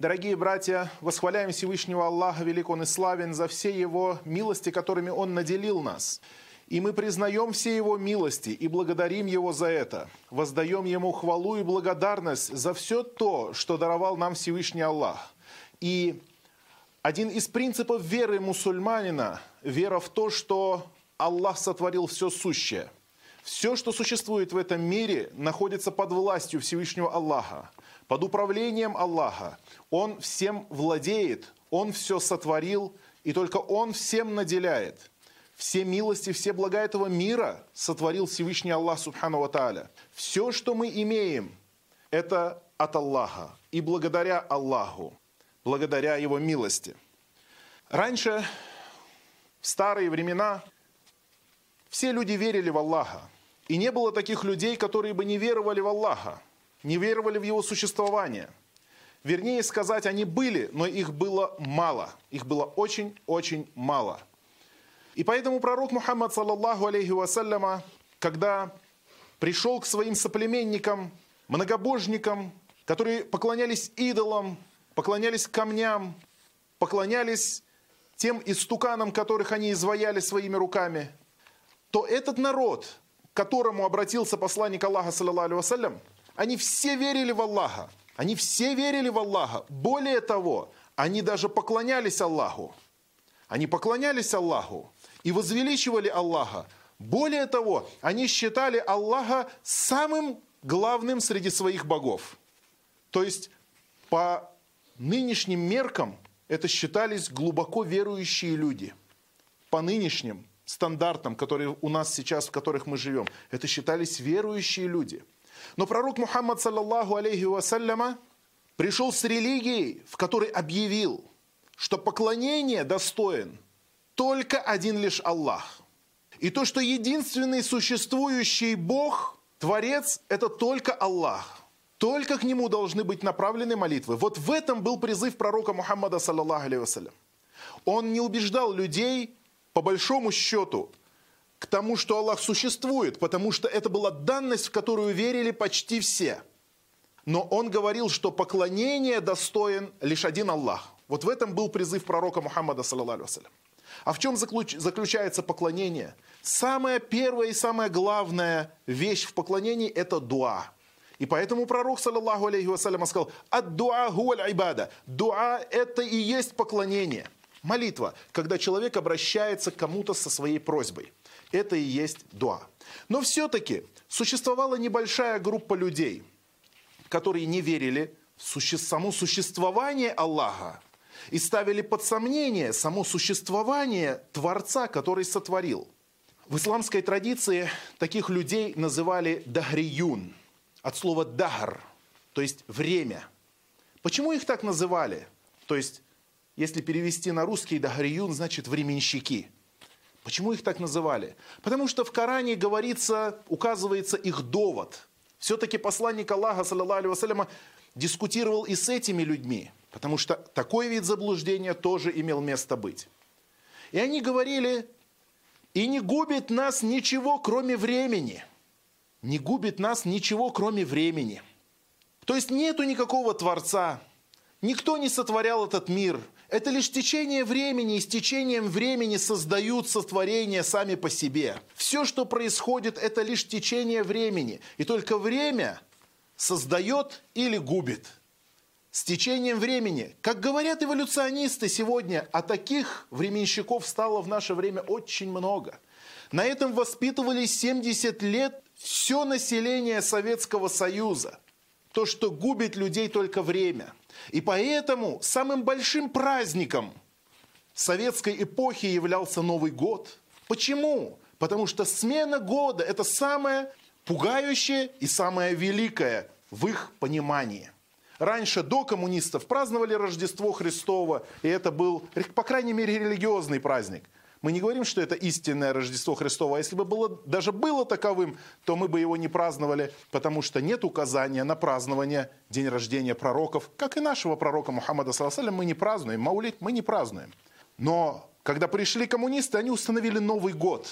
Дорогие братья, восхваляем Всевышнего Аллаха, велик Он и славен за все Его милости, которыми Он наделил нас. И мы признаем все Его милости и благодарим Его за это. Воздаем Ему хвалу и благодарность за все то, что даровал нам Всевышний Аллах. И один из принципов веры мусульманина – вера в то, что Аллах сотворил все сущее. Все, что существует в этом мире, находится под властью Всевышнего Аллаха под управлением Аллаха. Он всем владеет, Он все сотворил, и только Он всем наделяет. Все милости, все блага этого мира сотворил Всевышний Аллах Субхану Тааля. Все, что мы имеем, это от Аллаха. И благодаря Аллаху, благодаря Его милости. Раньше, в старые времена, все люди верили в Аллаха. И не было таких людей, которые бы не веровали в Аллаха не веровали в его существование. Вернее сказать, они были, но их было мало. Их было очень-очень мало. И поэтому пророк Мухаммад, саллаллаху алейхи вассаляма, когда пришел к своим соплеменникам, многобожникам, которые поклонялись идолам, поклонялись камням, поклонялись тем истуканам, которых они изваяли своими руками, то этот народ, к которому обратился посланник Аллаха, саллаллаху алейhi они все верили в Аллаха. Они все верили в Аллаха. Более того, они даже поклонялись Аллаху. Они поклонялись Аллаху и возвеличивали Аллаха. Более того, они считали Аллаха самым главным среди своих богов. То есть по нынешним меркам это считались глубоко верующие люди. По нынешним стандартам, которые у нас сейчас, в которых мы живем, это считались верующие люди – но пророк Мухаммад, саллаллаху алейхи вассаляма, пришел с религией, в которой объявил, что поклонение достоин только один лишь Аллах. И то, что единственный существующий Бог, Творец, это только Аллах. Только к Нему должны быть направлены молитвы. Вот в этом был призыв пророка Мухаммада, саллаллаху алейхи вассалям. Он не убеждал людей, по большому счету, к тому, что Аллах существует, потому что это была данность, в которую верили почти все. Но он говорил, что поклонение достоин лишь один Аллах. Вот в этом был призыв пророка Мухаммада, саллаллаху А в чем заключается поклонение? Самая первая и самая главная вещь в поклонении – это дуа. И поэтому пророк, саллаллаху алейхи вассалям, сказал, ад дуа гуаль айбада». Дуа – это и есть поклонение. Молитва, когда человек обращается к кому-то со своей просьбой – это и есть дуа. Но все-таки существовала небольшая группа людей, которые не верили в суще... само существование Аллаха и ставили под сомнение само существование Творца, который сотворил. В исламской традиции таких людей называли дахриюн, от слова дагр, то есть время. Почему их так называли? То есть, если перевести на русский, дахриюн значит временщики – Почему их так называли? Потому что в Коране говорится, указывается их довод. Все-таки посланник Аллаха, саллаллаху алейhi дискутировал и с этими людьми, потому что такой вид заблуждения тоже имел место быть. И они говорили, и не губит нас ничего, кроме времени. Не губит нас ничего, кроме времени. То есть нету никакого Творца, никто не сотворял этот мир – это лишь течение времени, и с течением времени создаются творения сами по себе. Все, что происходит, это лишь течение времени. И только время создает или губит. С течением времени, как говорят эволюционисты сегодня, а таких временщиков стало в наше время очень много. На этом воспитывали 70 лет все население Советского Союза. То, что губит людей только время – и поэтому самым большим праздником советской эпохи являлся Новый год. Почему? Потому что смена года – это самое пугающее и самое великое в их понимании. Раньше, до коммунистов, праздновали Рождество Христово, и это был, по крайней мере, религиозный праздник – мы не говорим, что это истинное Рождество Христово. А если бы было, даже было таковым, то мы бы его не праздновали, потому что нет указания на празднование день рождения пророков, как и нашего пророка Мухаммада, саллаллаху мы не празднуем. Маулит мы не празднуем. Но когда пришли коммунисты, они установили Новый год,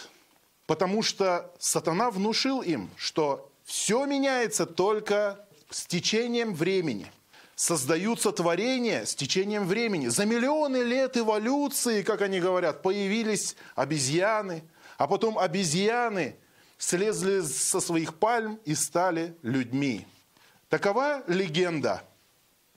потому что сатана внушил им, что все меняется только с течением времени. Создаются творения с течением времени. За миллионы лет эволюции, как они говорят, появились обезьяны, а потом обезьяны слезли со своих пальм и стали людьми. Такова легенда,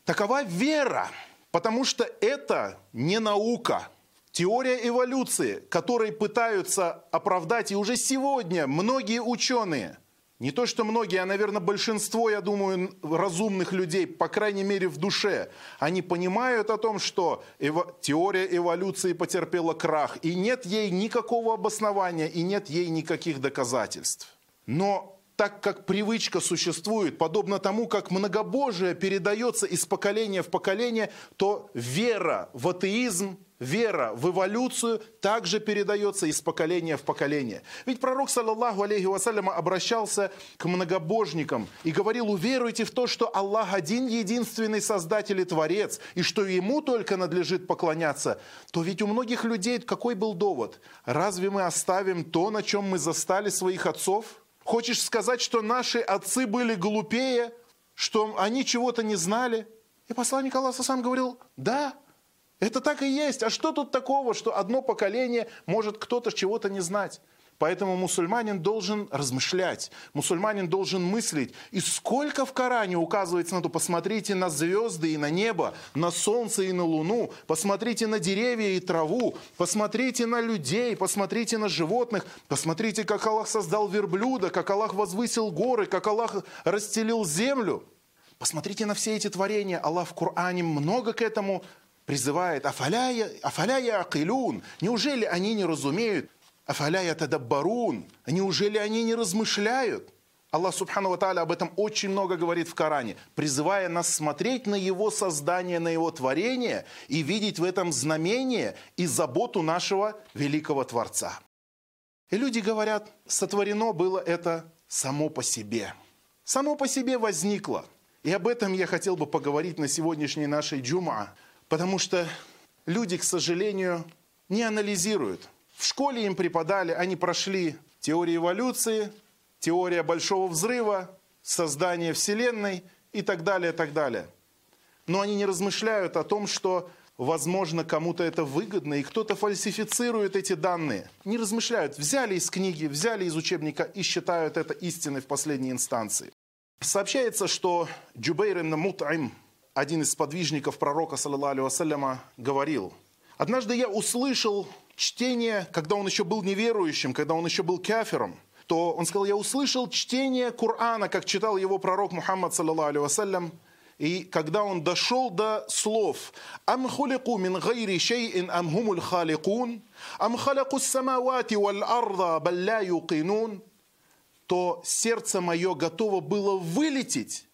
такова вера, потому что это не наука. Теория эволюции, которой пытаются оправдать и уже сегодня многие ученые – не то, что многие, а, наверное, большинство, я думаю, разумных людей, по крайней мере, в душе, они понимают о том, что эво- теория эволюции потерпела крах, и нет ей никакого обоснования, и нет ей никаких доказательств. Но так как привычка существует, подобно тому, как многобожие передается из поколения в поколение, то вера в атеизм вера в эволюцию также передается из поколения в поколение. Ведь пророк, саллаллаху алейхи вассалям, обращался к многобожникам и говорил, уверуйте в то, что Аллах один единственный Создатель и Творец, и что Ему только надлежит поклоняться, то ведь у многих людей какой был довод? Разве мы оставим то, на чем мы застали своих отцов? Хочешь сказать, что наши отцы были глупее, что они чего-то не знали? И посланник Аллаха сам говорил, да, это так и есть. А что тут такого, что одно поколение может кто-то чего-то не знать? Поэтому мусульманин должен размышлять, мусульманин должен мыслить. И сколько в Коране указывается на то, посмотрите на звезды и на небо, на солнце и на луну, посмотрите на деревья и траву, посмотрите на людей, посмотрите на животных, посмотрите, как Аллах создал верблюда, как Аллах возвысил горы, как Аллах расстелил землю. Посмотрите на все эти творения. Аллах в Коране много к этому призывает «Афаляя, афаляя акилун». Неужели они не разумеют? «Афаляя тадаббарун». Неужели они не размышляют? Аллах Субхану Тааля об этом очень много говорит в Коране, призывая нас смотреть на Его создание, на Его творение и видеть в этом знамение и заботу нашего великого Творца. И люди говорят, сотворено было это само по себе. Само по себе возникло. И об этом я хотел бы поговорить на сегодняшней нашей джума. Потому что люди, к сожалению, не анализируют. В школе им преподали, они прошли теорию эволюции, теория большого взрыва, создание Вселенной и так далее, так далее. Но они не размышляют о том, что, возможно, кому-то это выгодно, и кто-то фальсифицирует эти данные. Не размышляют. Взяли из книги, взяли из учебника и считают это истиной в последней инстанции. Сообщается, что Джубейр ибн один из сподвижников пророка, саллаллаху вассаляма, говорил, «Однажды я услышал чтение, когда он еще был неверующим, когда он еще был кафером, то он сказал, я услышал чтение Корана, как читал его пророк Мухаммад, саллаллаху вассалям, и когда он дошел до слов «Ам хулику мин гайри шейин ам хумуль халикун, ам халаку самавати валь арда балля юкинун», то сердце мое готово было вылететь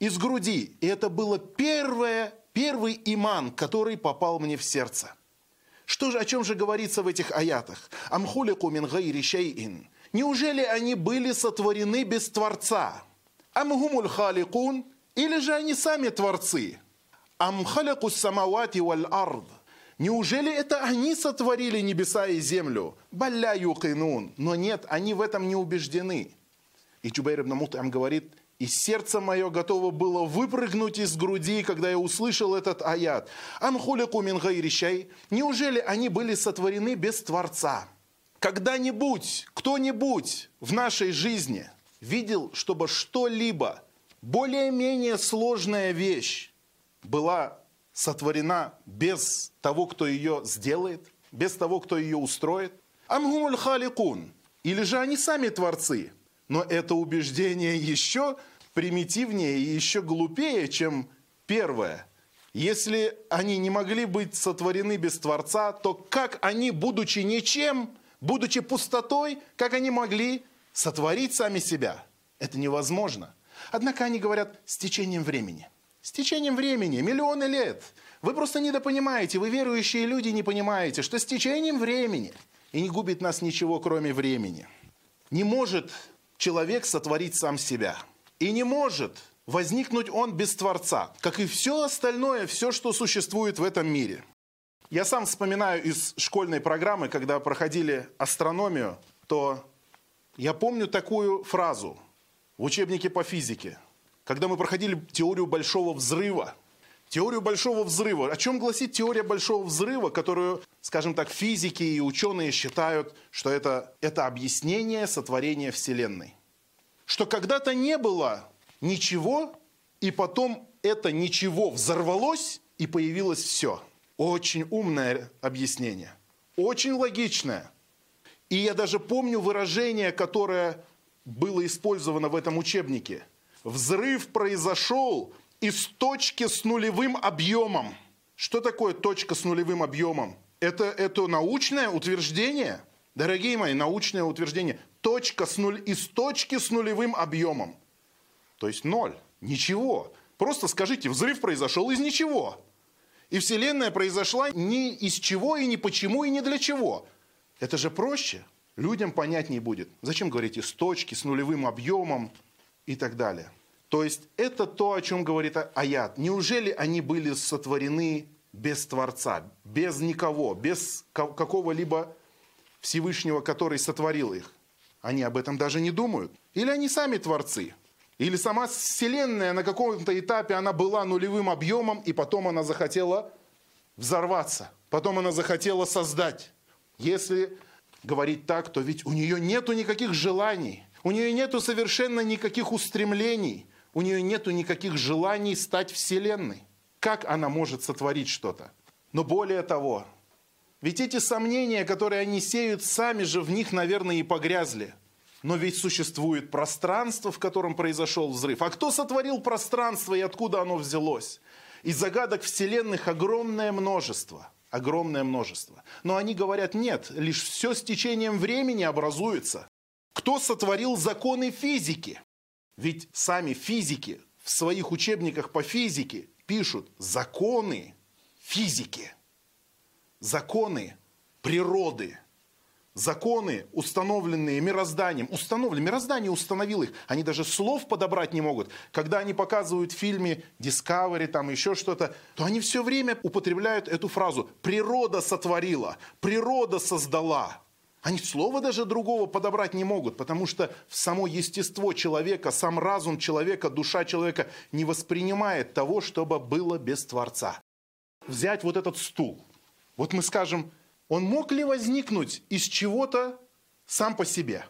из груди. И это было первое, первый иман, который попал мне в сердце. Что же, о чем же говорится в этих аятах? Амхулику мин гайри шейин. Неужели они были сотворены без Творца? Амгумуль халикун. Или же они сами Творцы? Амхалику самавати валь ард. Неужели это они сотворили небеса и землю? Балля юкинун. Но нет, они в этом не убеждены. И Чубейр ибн Мут'ам говорит, и сердце мое готово было выпрыгнуть из груди, когда я услышал этот аят. Амхулику мин гайрищай. Неужели они были сотворены без Творца? Когда-нибудь, кто-нибудь в нашей жизни видел, чтобы что-либо, более-менее сложная вещь была сотворена без того, кто ее сделает, без того, кто ее устроит? Амгумуль халикун. Или же они сами творцы? Но это убеждение еще примитивнее и еще глупее, чем первое. Если они не могли быть сотворены без Творца, то как они, будучи ничем, будучи пустотой, как они могли сотворить сами себя? Это невозможно. Однако они говорят с течением времени. С течением времени, миллионы лет. Вы просто недопонимаете, вы верующие люди не понимаете, что с течением времени, и не губит нас ничего, кроме времени, не может человек сотворить сам себя. И не может возникнуть он без Творца, как и все остальное, все, что существует в этом мире. Я сам вспоминаю из школьной программы, когда проходили астрономию, то я помню такую фразу в учебнике по физике, когда мы проходили теорию большого взрыва. Теорию большого взрыва. О чем гласит теория большого взрыва, которую, скажем так, физики и ученые считают, что это, это объяснение сотворения Вселенной. Что когда-то не было ничего, и потом это ничего взорвалось, и появилось все. Очень умное объяснение. Очень логичное. И я даже помню выражение, которое было использовано в этом учебнике. Взрыв произошел из точки с нулевым объемом. Что такое точка с нулевым объемом? Это, это научное утверждение? Дорогие мои, научное утверждение. Точка с нуль, из точки с нулевым объемом. То есть ноль. Ничего. Просто скажите, взрыв произошел из ничего. И Вселенная произошла ни из чего и ни почему и ни для чего. Это же проще. Людям понятнее будет. Зачем говорить из точки, с нулевым объемом и так далее. То есть это то, о чем говорит аят. Неужели они были сотворены без Творца, без никого, без какого-либо Всевышнего, который сотворил их? Они об этом даже не думают. Или они сами творцы? Или сама Вселенная на каком-то этапе она была нулевым объемом, и потом она захотела взорваться. Потом она захотела создать. Если говорить так, то ведь у нее нету никаких желаний. У нее нету совершенно никаких устремлений. У нее нету никаких желаний стать Вселенной. Как она может сотворить что-то? Но более того, ведь эти сомнения, которые они сеют, сами же в них, наверное, и погрязли. Но ведь существует пространство, в котором произошел взрыв. А кто сотворил пространство и откуда оно взялось? И загадок вселенных огромное множество. Огромное множество. Но они говорят, нет, лишь все с течением времени образуется. Кто сотворил законы физики? Ведь сами физики в своих учебниках по физике пишут законы физики, законы природы – законы, установленные мирозданием, установлены, мироздание установил их, они даже слов подобрать не могут. Когда они показывают в фильме Discovery, там еще что-то, то они все время употребляют эту фразу «природа сотворила», «природа создала». Они слова даже другого подобрать не могут, потому что само естество человека, сам разум человека, душа человека не воспринимает того, чтобы было без Творца. Взять вот этот стул. Вот мы скажем, он мог ли возникнуть из чего-то сам по себе?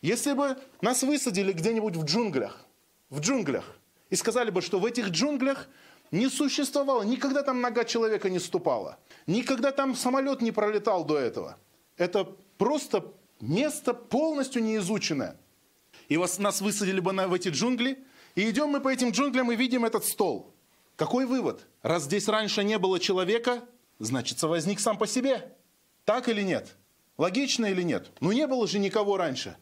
Если бы нас высадили где-нибудь в джунглях, в джунглях, и сказали бы, что в этих джунглях не существовало, никогда там нога человека не ступала, никогда там самолет не пролетал до этого. Это просто место полностью неизученное. И вас, нас высадили бы на, в эти джунгли, и идем мы по этим джунглям и видим этот стол. Какой вывод? Раз здесь раньше не было человека, значит, возник сам по себе. Так или нет? Логично или нет? Ну не было же никого раньше.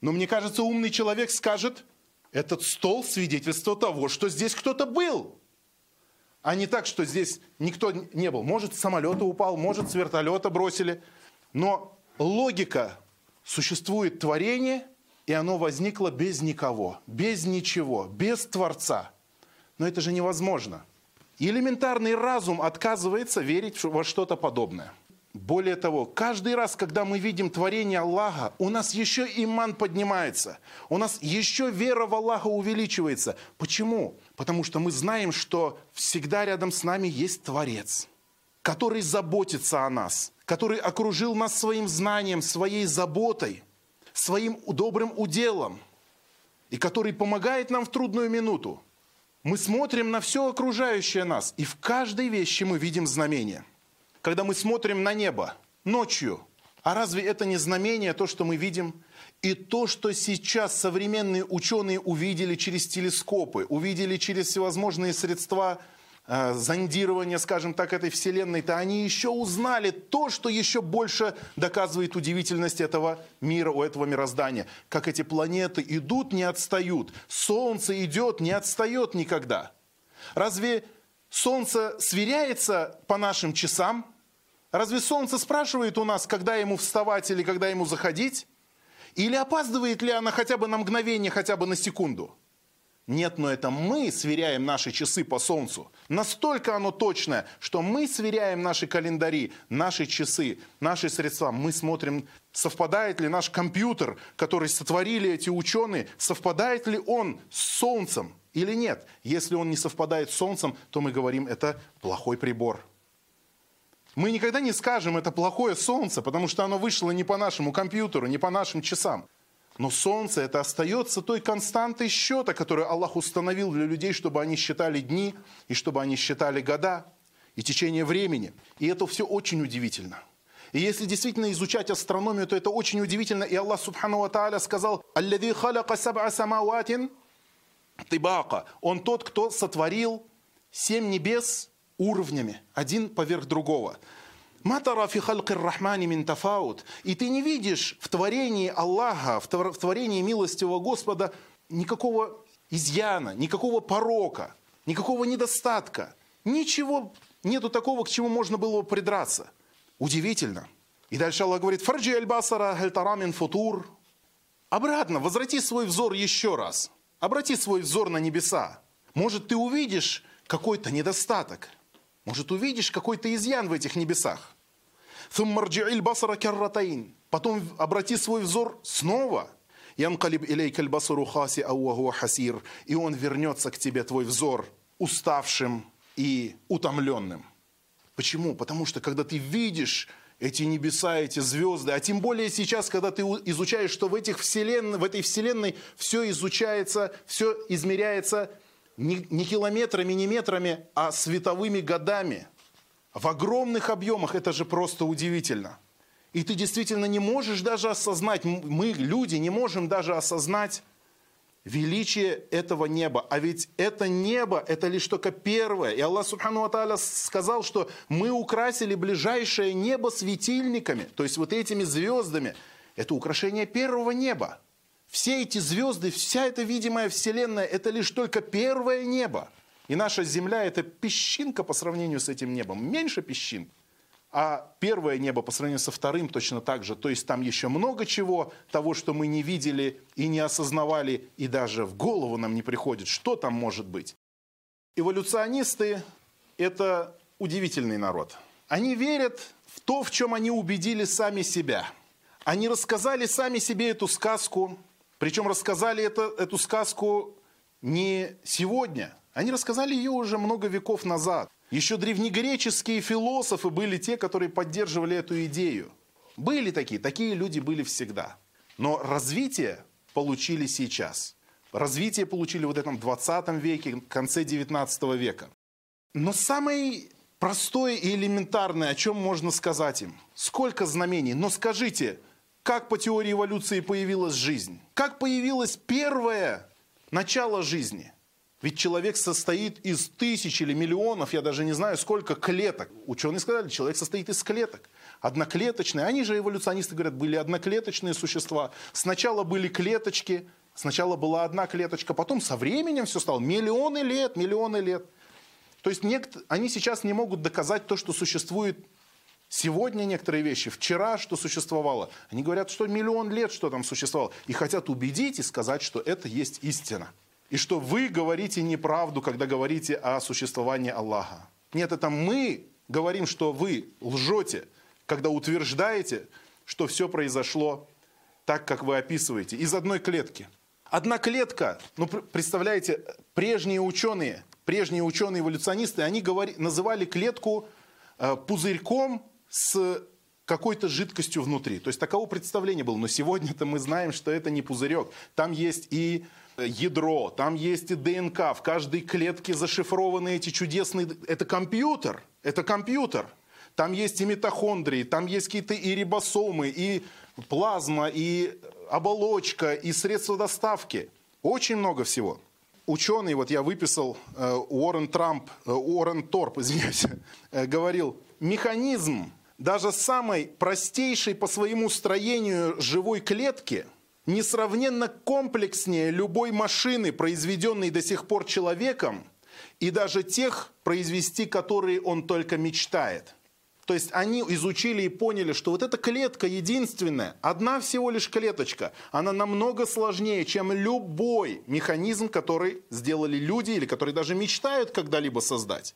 Но мне кажется, умный человек скажет, этот стол свидетельство того, что здесь кто-то был. А не так, что здесь никто не был. Может, с самолета упал, может, с вертолета бросили. Но логика существует творение, и оно возникло без никого, без ничего, без Творца. Но это же невозможно. Элементарный разум отказывается верить во что-то подобное. Более того, каждый раз, когда мы видим творение Аллаха, у нас еще иман поднимается, у нас еще вера в Аллаха увеличивается. Почему? Потому что мы знаем, что всегда рядом с нами есть Творец, который заботится о нас, который окружил нас своим знанием, своей заботой, своим добрым уделом, и который помогает нам в трудную минуту. Мы смотрим на все окружающее нас, и в каждой вещи мы видим знамение – когда мы смотрим на небо ночью. А разве это не знамение, то, что мы видим? И то, что сейчас современные ученые увидели через телескопы, увидели через всевозможные средства зондирования, скажем так, этой Вселенной, то они еще узнали то, что еще больше доказывает удивительность этого мира, у этого мироздания. Как эти планеты идут, не отстают. Солнце идет, не отстает никогда. Разве Солнце сверяется по нашим часам? Разве солнце спрашивает у нас, когда ему вставать или когда ему заходить? Или опаздывает ли она хотя бы на мгновение, хотя бы на секунду? Нет, но это мы сверяем наши часы по Солнцу. Настолько оно точное, что мы сверяем наши календари, наши часы, наши средства. Мы смотрим, совпадает ли наш компьютер, который сотворили эти ученые, совпадает ли он с Солнцем или нет. Если он не совпадает с Солнцем, то мы говорим, это плохой прибор. Мы никогда не скажем, это плохое Солнце, потому что оно вышло не по нашему компьютеру, не по нашим часам. Но солнце это остается той константой счета, которую Аллах установил для людей, чтобы они считали дни и чтобы они считали года и течение времени. И это все очень удивительно. И если действительно изучать астрономию, то это очень удивительно. И Аллах Субхану Ва Тааля сказал, «Аллади халяка саб'a самаватин тибака». Он тот, кто сотворил семь небес уровнями, один поверх другого. Матара фи рахмани мин. И ты не видишь в творении Аллаха, в творении милостивого Господа никакого изъяна, никакого порока, никакого недостатка. Ничего нету такого, к чему можно было бы придраться. Удивительно. И дальше Аллах говорит, «Фарджи аль-басара хальтарамин футур». Обратно, возврати свой взор еще раз. Обрати свой взор на небеса. Может, ты увидишь какой-то недостаток. Может, увидишь какой-то изъян в этих небесах. Потом обрати свой взор снова. Янкалиб илейка аль-басару хаси хасир. И он вернется к тебе, твой взор, уставшим и утомленным. Почему? Потому что когда ты видишь эти небеса, эти звезды, а тем более сейчас, когда ты изучаешь, что в, этих вселенной, в этой вселенной все изучается, все измеряется не, не километрами, не метрами, а световыми годами – в огромных объемах, это же просто удивительно. И ты действительно не можешь даже осознать, мы, люди, не можем даже осознать величие этого неба. А ведь это небо, это лишь только первое. И Аллах Субхану Аталя сказал, что мы украсили ближайшее небо светильниками, то есть вот этими звездами. Это украшение первого неба. Все эти звезды, вся эта видимая вселенная, это лишь только первое небо. И наша Земля – это песчинка по сравнению с этим небом, меньше песчин. А первое небо по сравнению со вторым точно так же. То есть там еще много чего, того, что мы не видели и не осознавали, и даже в голову нам не приходит, что там может быть. Эволюционисты – это удивительный народ. Они верят в то, в чем они убедили сами себя. Они рассказали сами себе эту сказку, причем рассказали это, эту сказку не сегодня – они рассказали ее уже много веков назад. Еще древнегреческие философы были те, которые поддерживали эту идею. Были такие, такие люди были всегда. Но развитие получили сейчас. Развитие получили в вот этом 20 веке, конце 19 века. Но самое простое и элементарное, о чем можно сказать им, сколько знамений, но скажите, как по теории эволюции появилась жизнь? Как появилось первое начало жизни? Ведь человек состоит из тысяч или миллионов, я даже не знаю, сколько клеток. Ученые сказали, человек состоит из клеток. Одноклеточные. Они же, эволюционисты говорят, были одноклеточные существа. Сначала были клеточки, сначала была одна клеточка, потом со временем все стало. Миллионы лет, миллионы лет. То есть нект... они сейчас не могут доказать то, что существует сегодня некоторые вещи, вчера что существовало. Они говорят, что миллион лет что там существовало. И хотят убедить и сказать, что это есть истина. И что вы говорите неправду, когда говорите о существовании Аллаха. Нет, это мы говорим, что вы лжете, когда утверждаете, что все произошло так, как вы описываете, из одной клетки. Одна клетка, ну представляете, прежние ученые, прежние ученые-эволюционисты, они говори, называли клетку э, пузырьком с какой-то жидкостью внутри. То есть таково представление было. Но сегодня-то мы знаем, что это не пузырек. Там есть и ядро, там есть и ДНК, в каждой клетке зашифрованы эти чудесные... Это компьютер, это компьютер. Там есть и митохондрии, там есть какие-то и рибосомы, и плазма, и оболочка, и средства доставки. Очень много всего. Ученый, вот я выписал, э, Уоррен Трамп, э, Уоррен Торп, извиняюсь, э, говорил, механизм даже самой простейшей по своему строению живой клетки – несравненно комплекснее любой машины, произведенной до сих пор человеком, и даже тех произвести, которые он только мечтает. То есть они изучили и поняли, что вот эта клетка единственная, одна всего лишь клеточка, она намного сложнее, чем любой механизм, который сделали люди или который даже мечтают когда-либо создать.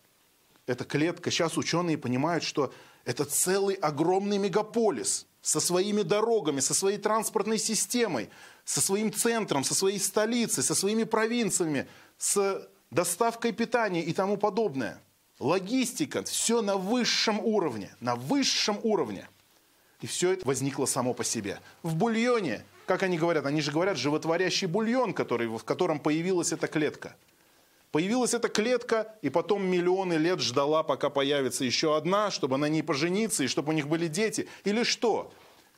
Эта клетка, сейчас ученые понимают, что это целый огромный мегаполис со своими дорогами, со своей транспортной системой, со своим центром, со своей столицей, со своими провинциями, с доставкой питания и тому подобное – логистика, все на высшем уровне, на высшем уровне. И все это возникло само по себе. В бульоне, как они говорят, они же говорят, животворящий бульон, который, в котором появилась эта клетка. Появилась эта клетка, и потом миллионы лет ждала, пока появится еще одна, чтобы на ней пожениться, и чтобы у них были дети. Или что?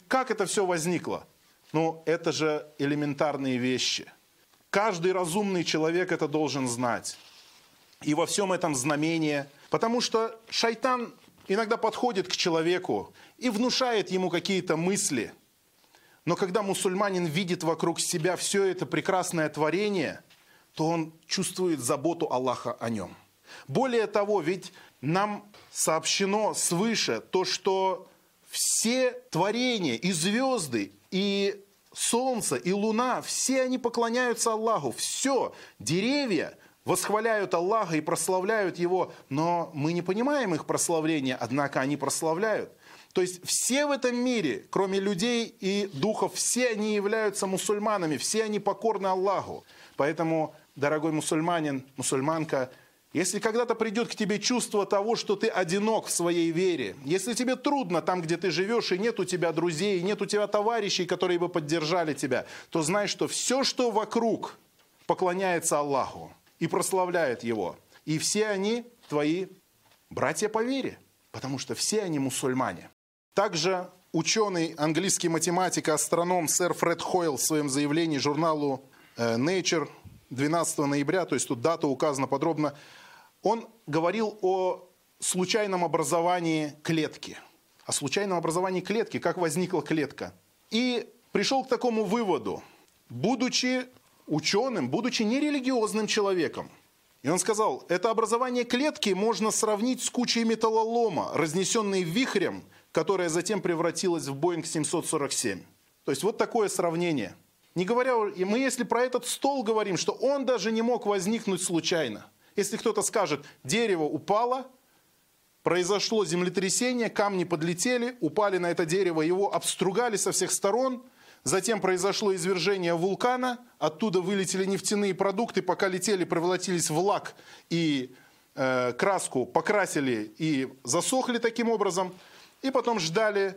Как это все возникло? Ну, это же элементарные вещи. Каждый разумный человек это должен знать и во всем этом знамение. Потому что шайтан иногда подходит к человеку и внушает ему какие-то мысли. Но когда мусульманин видит вокруг себя все это прекрасное творение, то он чувствует заботу Аллаха о нем. Более того, ведь нам сообщено свыше то, что все творения, и звезды, и солнце, и луна, все они поклоняются Аллаху. Все, деревья, восхваляют Аллаха и прославляют Его, но мы не понимаем их прославления, однако они прославляют. То есть все в этом мире, кроме людей и духов, все они являются мусульманами, все они покорны Аллаху. Поэтому, дорогой мусульманин, мусульманка, если когда-то придет к тебе чувство того, что ты одинок в своей вере, если тебе трудно там, где ты живешь, и нет у тебя друзей, и нет у тебя товарищей, которые бы поддержали тебя, то знай, что все, что вокруг, поклоняется Аллаху и прославляет Его. И все они твои братья по вере, потому что все они мусульмане. Также ученый, английский математик астроном сэр Фред Хойл в своем заявлении журналу э, Nature 12 ноября, то есть тут дата указана подробно, он говорил о случайном образовании клетки. О случайном образовании клетки, как возникла клетка. И пришел к такому выводу. Будучи ученым, будучи нерелигиозным человеком. И он сказал, это образование клетки можно сравнить с кучей металлолома, разнесенной вихрем, которая затем превратилась в Боинг 747. То есть вот такое сравнение. Не говоря, и мы если про этот стол говорим, что он даже не мог возникнуть случайно. Если кто-то скажет, дерево упало, произошло землетрясение, камни подлетели, упали на это дерево, его обстругали со всех сторон – Затем произошло извержение вулкана, оттуда вылетели нефтяные продукты, пока летели, превратились в лак и э, краску покрасили и засохли таким образом. И потом ждали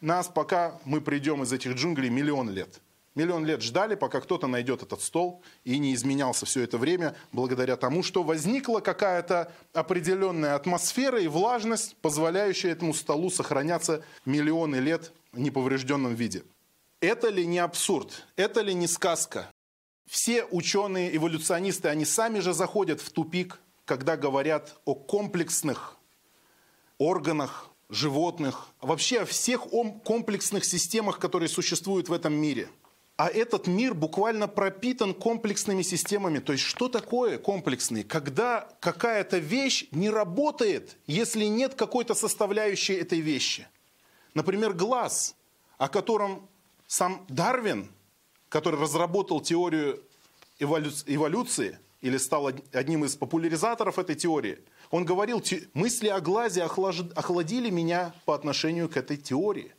нас, пока мы придем из этих джунглей миллион лет. Миллион лет ждали, пока кто-то найдет этот стол, и не изменялся все это время благодаря тому, что возникла какая-то определенная атмосфера и влажность, позволяющая этому столу сохраняться миллионы лет в неповрежденном виде. Это ли не абсурд? Это ли не сказка? Все ученые, эволюционисты, они сами же заходят в тупик, когда говорят о комплексных органах животных, вообще о всех комплексных системах, которые существуют в этом мире. А этот мир буквально пропитан комплексными системами. То есть что такое комплексный? Когда какая-то вещь не работает, если нет какой-то составляющей этой вещи. Например, глаз, о котором сам Дарвин, который разработал теорию эволюции, или стал одним из популяризаторов этой теории, он говорил, мысли о глазе охладили меня по отношению к этой теории.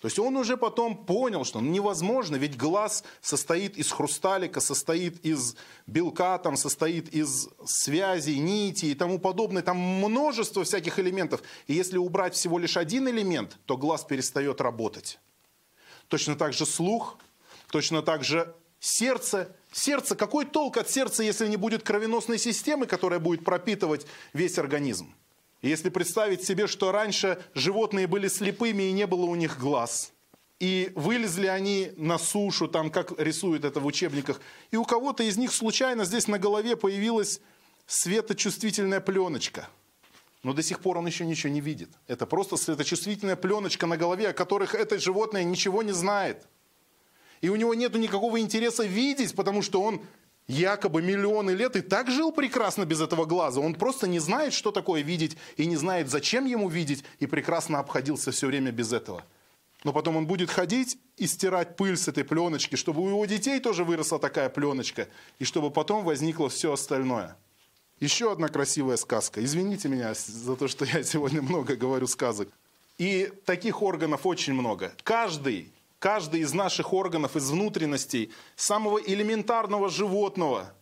То есть он уже потом понял, что ну, невозможно, ведь глаз состоит из хрусталика, состоит из белка, там, состоит из связей, нити и тому подобное. Там множество всяких элементов. И если убрать всего лишь один элемент, то глаз перестает работать. Точно так же слух, точно так же сердце. Сердце, какой толк от сердца, если не будет кровеносной системы, которая будет пропитывать весь организм? Если представить себе, что раньше животные были слепыми и не было у них глаз, и вылезли они на сушу, там, как рисуют это в учебниках, и у кого-то из них случайно здесь на голове появилась светочувствительная пленочка – но до сих пор он еще ничего не видит. Это просто светочувствительная пленочка на голове, о которых это животное ничего не знает. И у него нет никакого интереса видеть, потому что он якобы миллионы лет и так жил прекрасно без этого глаза. Он просто не знает, что такое видеть, и не знает, зачем ему видеть, и прекрасно обходился все время без этого. Но потом он будет ходить и стирать пыль с этой пленочки, чтобы у его детей тоже выросла такая пленочка, и чтобы потом возникло все остальное. Еще одна красивая сказка. Извините меня за то, что я сегодня много говорю сказок. И таких органов очень много. Каждый, каждый из наших органов, из внутренностей, самого элементарного животного,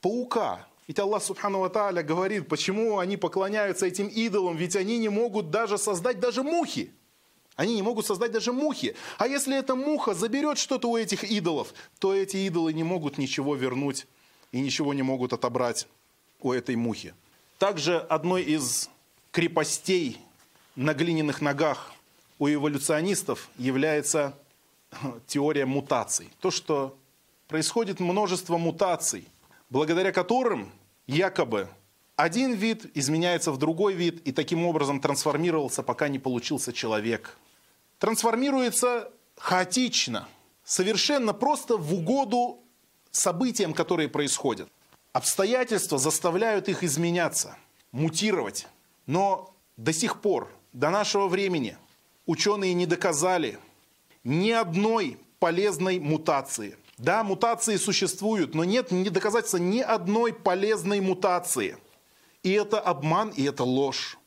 паука, ведь Аллах Субхану Тааля говорит, почему они поклоняются этим идолам, ведь они не могут даже создать даже мухи. Они не могут создать даже мухи. А если эта муха заберет что-то у этих идолов, то эти идолы не могут ничего вернуть и ничего не могут отобрать у этой мухи. Также одной из крепостей на глиняных ногах у эволюционистов является теория мутаций. То, что происходит множество мутаций, благодаря которым якобы один вид изменяется в другой вид и таким образом трансформировался, пока не получился человек. Трансформируется хаотично, совершенно просто в угоду событиям, которые происходят. Обстоятельства заставляют их изменяться, мутировать. Но до сих пор, до нашего времени, ученые не доказали ни одной полезной мутации. Да, мутации существуют, но нет не доказательства ни одной полезной мутации. И это обман, и это ложь.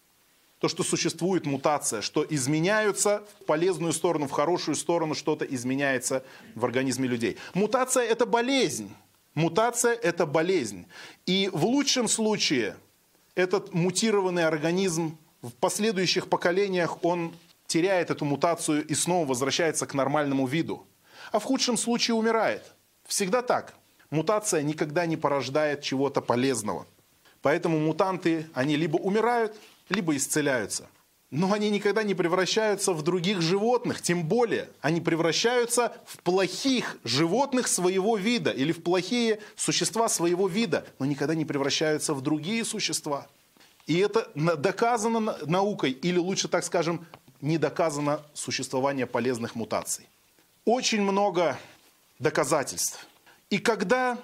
То, что существует мутация, что изменяются в полезную сторону, в хорошую сторону что-то изменяется в организме людей. Мутация – это болезнь. Мутация – это болезнь. И в лучшем случае этот мутированный организм в последующих поколениях он теряет эту мутацию и снова возвращается к нормальному виду. А в худшем случае умирает. Всегда так. Мутация никогда не порождает чего-то полезного. Поэтому мутанты, они либо умирают, либо исцеляются но они никогда не превращаются в других животных, тем более они превращаются в плохих животных своего вида или в плохие существа своего вида, но никогда не превращаются в другие существа. И это доказано наукой, или лучше так скажем, не доказано существование полезных мутаций. Очень много доказательств. И когда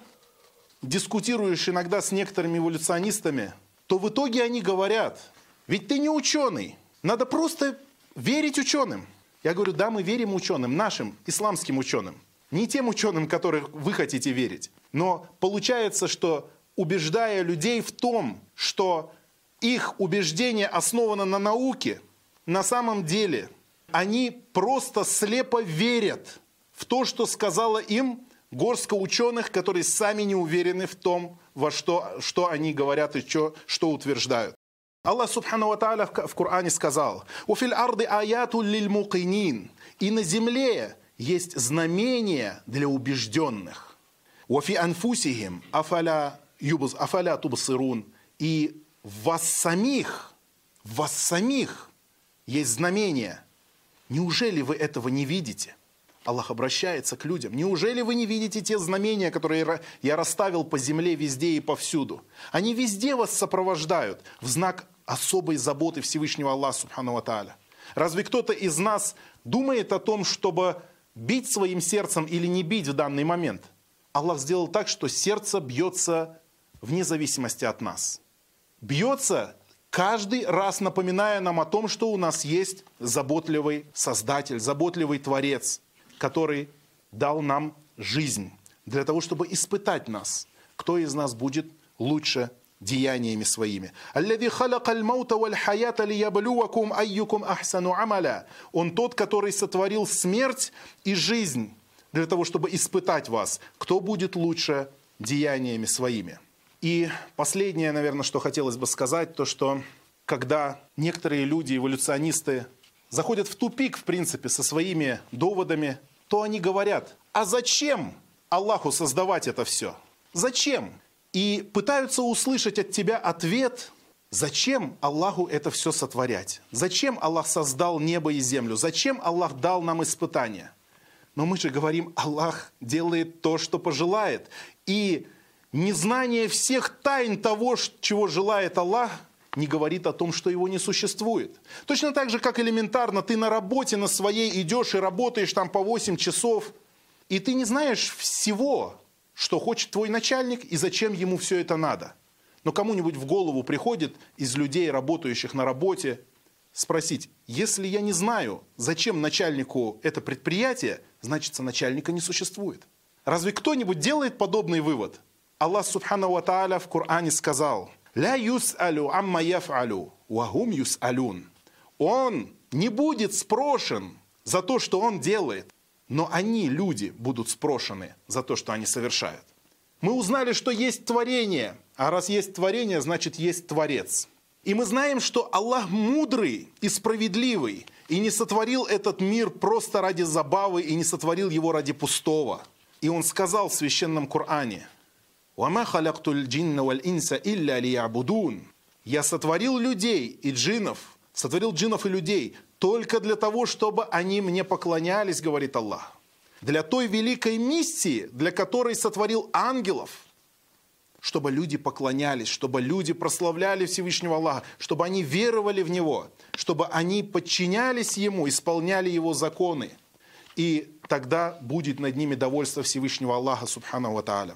дискутируешь иногда с некоторыми эволюционистами, то в итоге они говорят, ведь ты не ученый, надо просто верить ученым. Я говорю, да, мы верим ученым, нашим исламским ученым. Не тем ученым, которых вы хотите верить. Но получается, что убеждая людей в том, что их убеждение основано на науке, на самом деле они просто слепо верят в то, что сказала им горстка ученых, которые сами не уверены в том, во что, что они говорят и что, что утверждают. Аллах Субхану Ва в Коране сказал, «Уфиль арды аяту лиль мукинин» И на земле есть знамения для убежденных. «Уфи анфусихим афаля, юбз, афаля тубсирун» И вас самих, вас самих есть знамения. Неужели вы этого не видите? Аллах обращается к людям. Неужели вы не видите те знамения, которые я расставил по земле везде и повсюду? Они везде вас сопровождают в знак особой заботы Всевышнего Аллаха Субхану Тааля. Разве кто-то из нас думает о том, чтобы бить своим сердцем или не бить в данный момент? Аллах сделал так, что сердце бьется вне зависимости от нас. Бьется каждый раз напоминая нам о том, что у нас есть заботливый Создатель, заботливый Творец, который дал нам жизнь для того, чтобы испытать нас, кто из нас будет лучше деяниями своими. Он тот, который сотворил смерть и жизнь для того, чтобы испытать вас, кто будет лучше деяниями своими. И последнее, наверное, что хотелось бы сказать, то что когда некоторые люди, эволюционисты, заходят в тупик, в принципе, со своими доводами, то они говорят, а зачем Аллаху создавать это все? Зачем? и пытаются услышать от тебя ответ, зачем Аллаху это все сотворять? Зачем Аллах создал небо и землю? Зачем Аллах дал нам испытания? Но мы же говорим, Аллах делает то, что пожелает. И незнание всех тайн того, чего желает Аллах, не говорит о том, что его не существует. Точно так же, как элементарно, ты на работе на своей идешь и работаешь там по 8 часов, и ты не знаешь всего, что хочет твой начальник и зачем ему все это надо. Но кому-нибудь в голову приходит из людей, работающих на работе, спросить, если я не знаю, зачем начальнику это предприятие, значит, начальника не существует. Разве кто-нибудь делает подобный вывод? Аллах Субхану Ва Тааля в Коране сказал, «Ля юс'алю амма яф'алю, вахум юс'алюн». Он не будет спрошен за то, что он делает, но они, люди, будут спрошены за то, что они совершают. Мы узнали, что есть творение, а раз есть творение, значит есть Творец. И мы знаем, что Аллах мудрый и справедливый, и не сотворил этот мир просто ради забавы, и не сотворил его ради пустого. И Он сказал в Священном Коране, «Вама халактуль джинна валь инса илля лиябудун». «Я сотворил людей и джинов, сотворил джинов и людей только для того, чтобы они мне поклонялись, говорит Аллах. Для той великой миссии, для которой сотворил ангелов, чтобы люди поклонялись, чтобы люди прославляли Всевышнего Аллаха, чтобы они веровали в Него, чтобы они подчинялись Ему, исполняли Его законы. И тогда будет над ними довольство Всевышнего Аллаха, Субхану Ва Тааля.